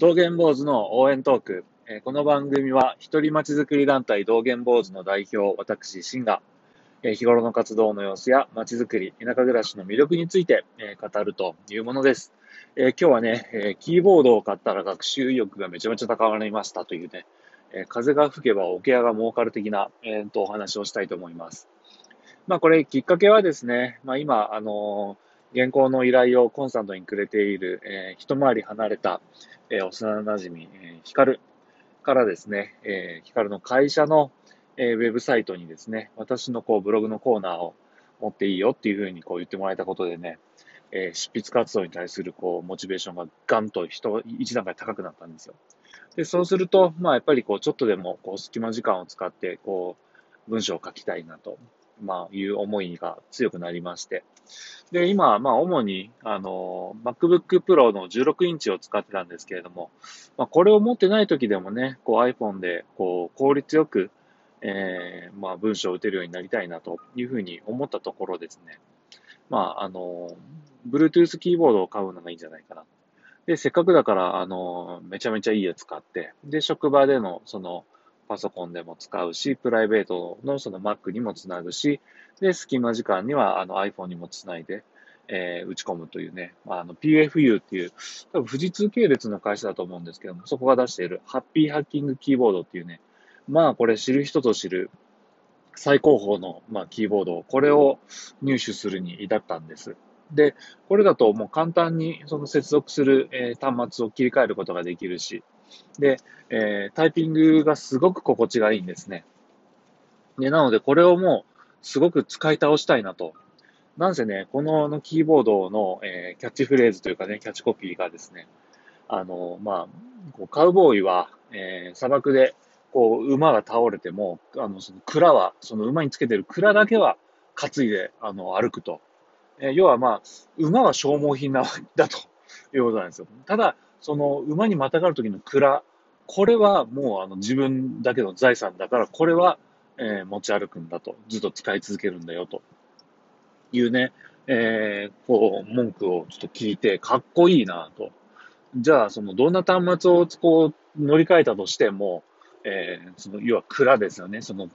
道元坊主の応援トーク。えこの番組は、一人まちづくり団体道元坊主の代表、私、シンが、え日頃の活動の様子やまちづくり、田舎暮らしの魅力について、え語るというものです。えー今日はね、えキーボードを買ったら学習意欲がめちゃめちゃ高まりましたというね、え風が吹けば桶屋が儲かる的な、えーとお話をしたいと思います。まあこれきっかけはですね、まあ今、あのー現行の依頼をコンスタントにくれている、えー一回り離れた、えー幼馴染み、えーヒカルからですね、えーヒカルの会社の、えーウェブサイトにですね、私のこうブログのコーナーを持っていいよっていうふうにこう言ってもらえたことでね、えー執筆活動に対するこうモチベーションがガンと人一段階高くなったんですよ。で、そうすると、まあやっぱりこうちょっとでもこう隙間時間を使ってこう文章を書きたいなと、まあいう思いが強くなりまして、で、今、まあ、主に、あの、MacBook Pro の16インチを使ってたんですけれども、まあ、これを持ってない時でもね、こう iPhone で、こう、効率よく、えー、まあ、文章を打てるようになりたいなというふうに思ったところですね。まあ、あの、Bluetooth キーボードを買うのがいいんじゃないかな。で、せっかくだから、あの、めちゃめちゃいいやつ買って、で、職場での、その、パソコンでも使うし、プライベートのその Mac にもつなぐし、で、隙間時間にはあの iPhone にもつないで、えー打ち込むというね、まあ、の PFU っていう、多分富士通系列の会社だと思うんですけども、そこが出しているハッピーハッキングキーボードっていうね、まあこれ知る人ぞ知る最高峰の、まあ、キーボードを、これを入手するに至ったんです。で、これだともう簡単にその接続する、えー端末を切り替えることができるし、で、えータイピングがすごく心地がいいんですね。で、なのでこれをもうすごく使い倒したいなと。なんせね、こののキーボードの、えーキャッチフレーズというかね、キャッチコピーがですね、あの、まあ、こうカウボーイは、えー砂漠で、こう、馬が倒れても、あの、その蔵は、その馬につけてる蔵だけは担いで、あの、歩くと。えー要はまあ、馬は消耗品な、だということなんですよ。ただ、その馬にまたがる時の蔵、これはもうあの自分だけの財産だから、これは、えー持ち歩くんだと。ずっと使い続けるんだよと。いうね、えーこう、文句をちょっと聞いて、かっこいいなと。じゃあ、その、どんな端末をこう、乗り換えたとしても、えーその、要は蔵ですよね。その、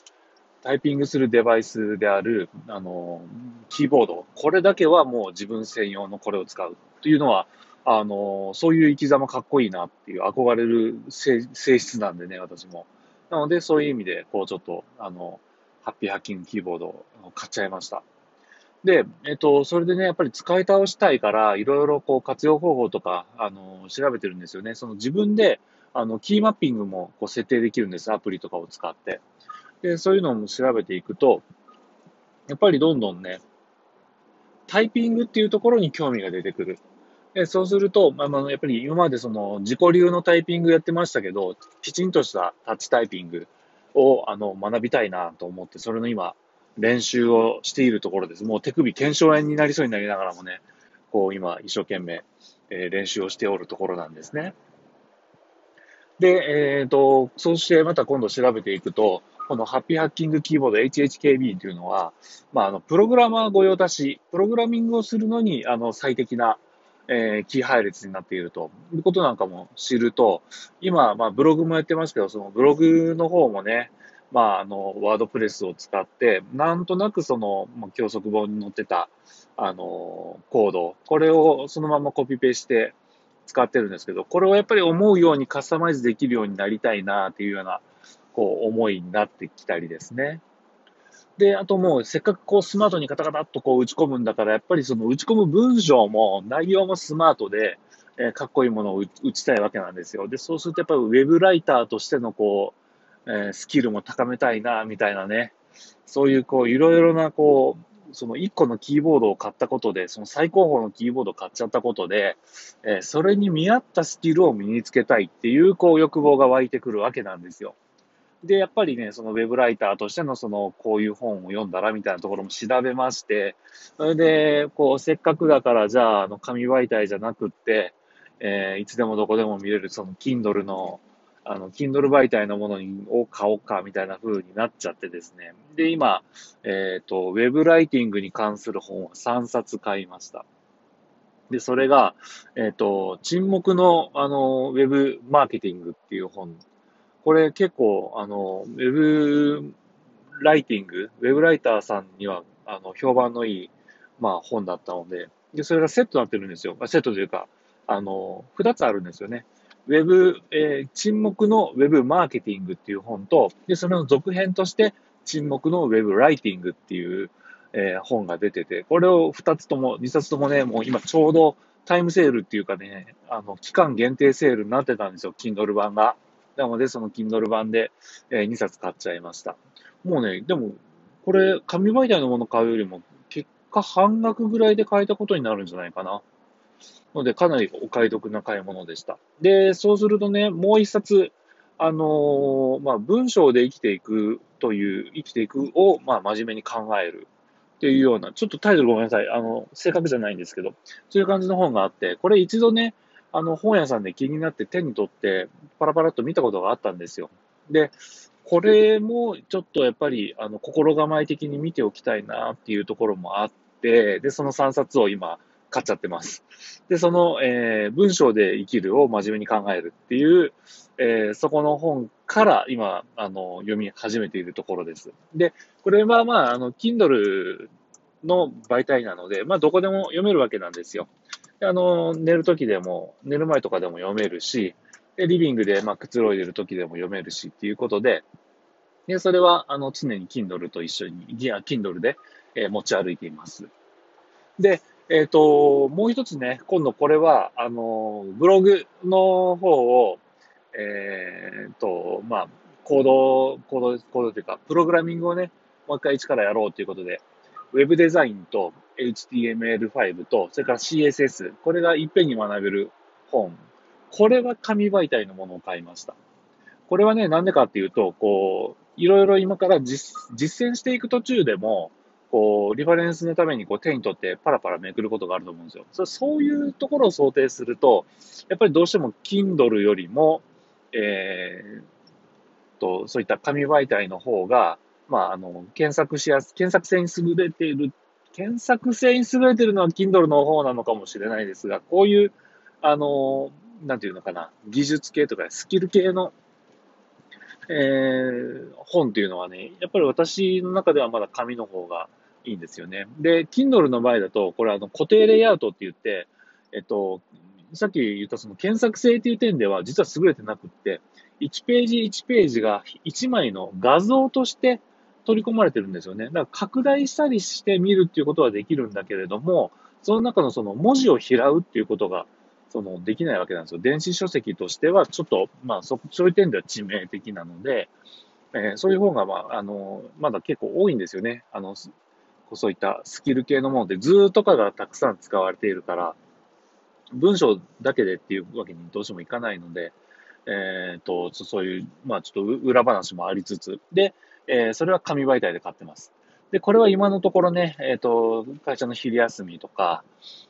タイピングするデバイスである、あの、キーボード。これだけはもう自分専用のこれを使うというのは、あの、そういう生き様かっこいいなっていう憧れる性質なんでね、私も。なので、そういう意味で、こう、ちょっと、あの、ハッピーハッキングキーボードを買っちゃいました。で、えっと、それでね、やっぱり使い倒したいから、いろいろこう活用方法とか、あの、調べてるんですよね。その自分で、あの、キーマッピングもこう設定できるんです。アプリとかを使って。で、そういうのも調べていくと、やっぱりどんどんね、タイピングっていうところに興味が出てくる。そうすると、まあ、まあ、やっぱり今までその自己流のタイピングやってましたけど、きちんとしたタッチタイピングを、あの、学びたいなと思って、それの今、練習をしているところです。もう手首腱鞘炎になりそうになりながらもね、こう今一生懸命、えー練習をしておるところなんですね。で、えっ、と、そうしてまた今度調べていくと、このハッピーハッキングキーボード HHKB というのは、まあ、あの、プログラマー御用達、プログラミングをするのに、あの、最適な、えーキー配列になっているということなんかも知ると、今、まあ、ブログもやってますけど、そのブログの方もね、まあ、あの、ワードプレスを使って、なんとなくその、まあ、教則本に載ってた、あの、コード、これをそのままコピペして使ってるんですけど、これをやっぱり思うようにカスタマイズできるようになりたいなっていうような、こう、思いになってきたりですね。で、あともう、せっかくこう、スマートにカタカタっとこう打ち込むんだから、やっぱりその打ち込む文章も内容もスマートで、えーかっこいいものを打ちたいわけなんですよ。で、そうするとやっぱりウェブライターとしてのこう、えースキルも高めたいな、みたいなね。そういうこう、いろいろなこう、その1個のキーボードを買ったことで、その最高峰のキーボードを買っちゃったことで、えーそれに見合ったスキルを身につけたいっていう、こう、欲望が湧いてくるわけなんですよ。で、やっぱりね、そのウェブライターとしてのその、こういう本を読んだらみたいなところも調べまして、それで、こう、せっかくだから、じゃあ、あの、紙媒体じゃなくって、えーいつでもどこでも見れる、その、Kindle の、あの、Kindle 媒体のものを買おうか、みたいな風になっちゃってですね。で、今、えっ、と、ウェブライティングに関する本を3冊買いました。で、それが、えっ、と、沈黙の、あの、ウェブマーケティングっていう本。これ結構、あの、ウェブライティング、ウェブライターさんには、あの、評判のいい、まあ、本だったので、で、それがセットになってるんですよ。セットというか、あの、二つあるんですよね。ウェブ、えー、沈黙のウェブマーケティングっていう本と、で、それの続編として、沈黙のウェブライティングっていう、えー、本が出てて、これを二つとも、二冊ともね、もう今ちょうどタイムセールっていうかね、あの、期間限定セールになってたんですよ、Kindle 版が。なので、その Kindle 版で、えー、2冊買っちゃいました。もうね、でも、これ、紙媒体のもの買うよりも、結果半額ぐらいで買えたことになるんじゃないかな。ので、かなりお買い得な買い物でした。で、そうするとね、もう一冊、あのー、まあ、文章で生きていくという、生きていくを、まあ、真面目に考えるっていうような、ちょっとタイトルごめんなさい。あの、正確じゃないんですけど、そういう感じの本があって、これ一度ね、あの、本屋さんで気になって手に取って、パラパラっと見たことがあったんですよ。で、これもちょっとやっぱり、あの、心構え的に見ておきたいなっていうところもあって、で、その3冊を今、買っちゃってます。で、その、えー、文章で生きるを真面目に考えるっていう、えー、そこの本から今、あの、読み始めているところです。で、これはまあ、あの、Kindle の媒体なので、まあ、どこでも読めるわけなんですよ。あの、寝るときでも、寝る前とかでも読めるし、で、リビングで、まあ、くつろいでるときでも読めるしっていうことで、で、それは、あの、常に Kindle と一緒に、いや、Kindle で、えー、持ち歩いています。で、えっ、ー、と、もう一つね、今度これは、あの、ブログの方を、えっ、ー、と、まあ、コード、コード、コードというか、プログラミングをね、もう一回一からやろうということで、ウェブデザインと HTML5 と、それから CSS、これがいっぺんに学べる本。これは紙媒体のものを買いました。これはね、なんでかっていうと、こう、いろいろ今から実践していく途中でも、こう、リファレンスのためにこう手に取ってパラパラめくることがあると思うんですよ。そそういうところを想定すると、やっぱりどうしても Kindle よりも、えー、と、そういった紙媒体の方が、まあ、あの、検索しやす、検索性に優れている、検索性に優れてるのは Kindle の方なのかもしれないですが、こういう、あの、なんていうのかな、技術系とかスキル系のえー、本っていうのはね、やっぱり私の中ではまだ紙の方がいいんですよね。で、Kindle の場合だと、これあの固定レイアウトって言って、えっと、さっき言ったその検索性っていう点では実は優れてなくって、1ページ1ページが1枚の画像として取り込まれてるんですよね。だから拡大したりして見るっていうことはできるんだけれども、その中のその文字を拾うっていうことがその、できないわけなんですよ。電子書籍としては、ちょっと、まあ、そ、そういう点では致命的なので、えー、そういう方が、まあ、あの、まだ結構多いんですよね。あの、そういったスキル系のもので、図とかがたくさん使われているから、文章だけでっていうわけにどうしてもいかないので、えっ、ー、と、そういう、まあちょっと裏話もありつつ、で、えー、それは紙媒体で買ってます。で、これは今のところね、えっ、ー、と、会社の昼休みとか、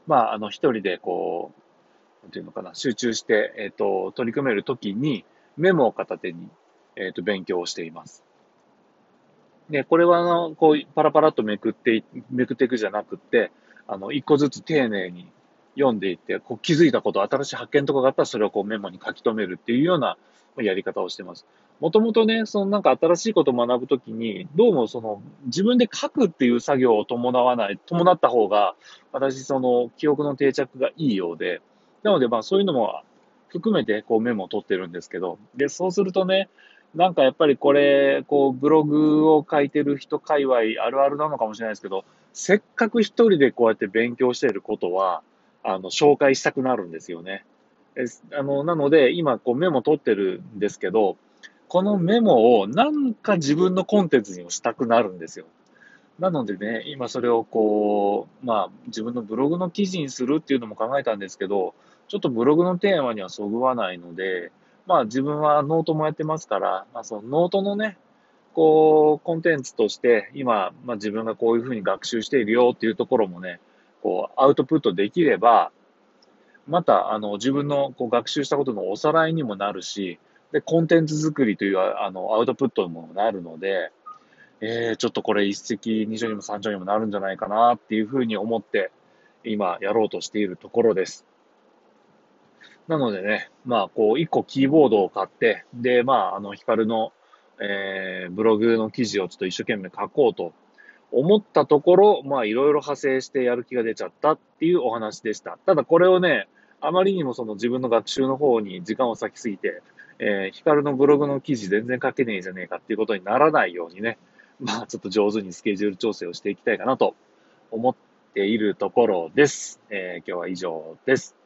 まあ、あの、一人でこう、なんていうのかな、集中して、えっ、ー、と、取り組めるときに、メモを片手に、えっ、と、勉強をしています。で、これは、あの、こう、パラパラっとめくって、めくっていくじゃなくて、あの、一個ずつ丁寧に読んでいって、こう気づいたこと、新しい発見とかがあったら、それをこうメモに書き留めるっていうようなやり方をしてます。もともとね、そのなんか新しいことを学ぶときに、どうもその自分で書くっていう作業を伴わない、伴った方が、私その記憶の定着がいいようで、なので、まあそういうのも含めてこうメモを取ってるんですけど、で、そうするとね、なんかやっぱりこれ、こうブログを書いてる人界隈あるあるなのかもしれないですけど、せっかく一人でこうやって勉強していることは、あの、紹介したくなるんですよね。あの、なので、今こうメモ取ってるんですけど、このメモをなんか自分のコンテンツにもしたくなるんですよ。なのでね、今それをこう、まあ自分のブログの記事にするっていうのも考えたんですけど、ちょっとブログのテーマにはそぐわないので、まあ自分はノートもやってますから、まあそのノートのね、こう、コンテンツとして、今、まあ自分がこういうふうに学習しているよっていうところもね、こう、アウトプットできれば、また、あの、自分のこう学習したことのおさらいにもなるし、で、コンテンツ作りという、あの、アウトプットにもなるので、えー、ちょっとこれ一石二鳥にも三鳥にもなるんじゃないかなっていうふうに思って、今やろうとしているところです。なのでね、まあ、こう、一個キーボードを買って、で、まあ、あの、ヒカルの、えー、ブログの記事をちょっと一生懸命書こうと思ったところ、まあ、いろいろ派生してやる気が出ちゃったっていうお話でした。ただ、これをね、あまりにもその自分の学習の方に時間を割きすぎて、えー、ヒカルのブログの記事全然書けねえじゃねえかっていうことにならないようにね、まあ、ちょっと上手にスケジュール調整をしていきたいかなと思っているところです。えー、今日は以上です。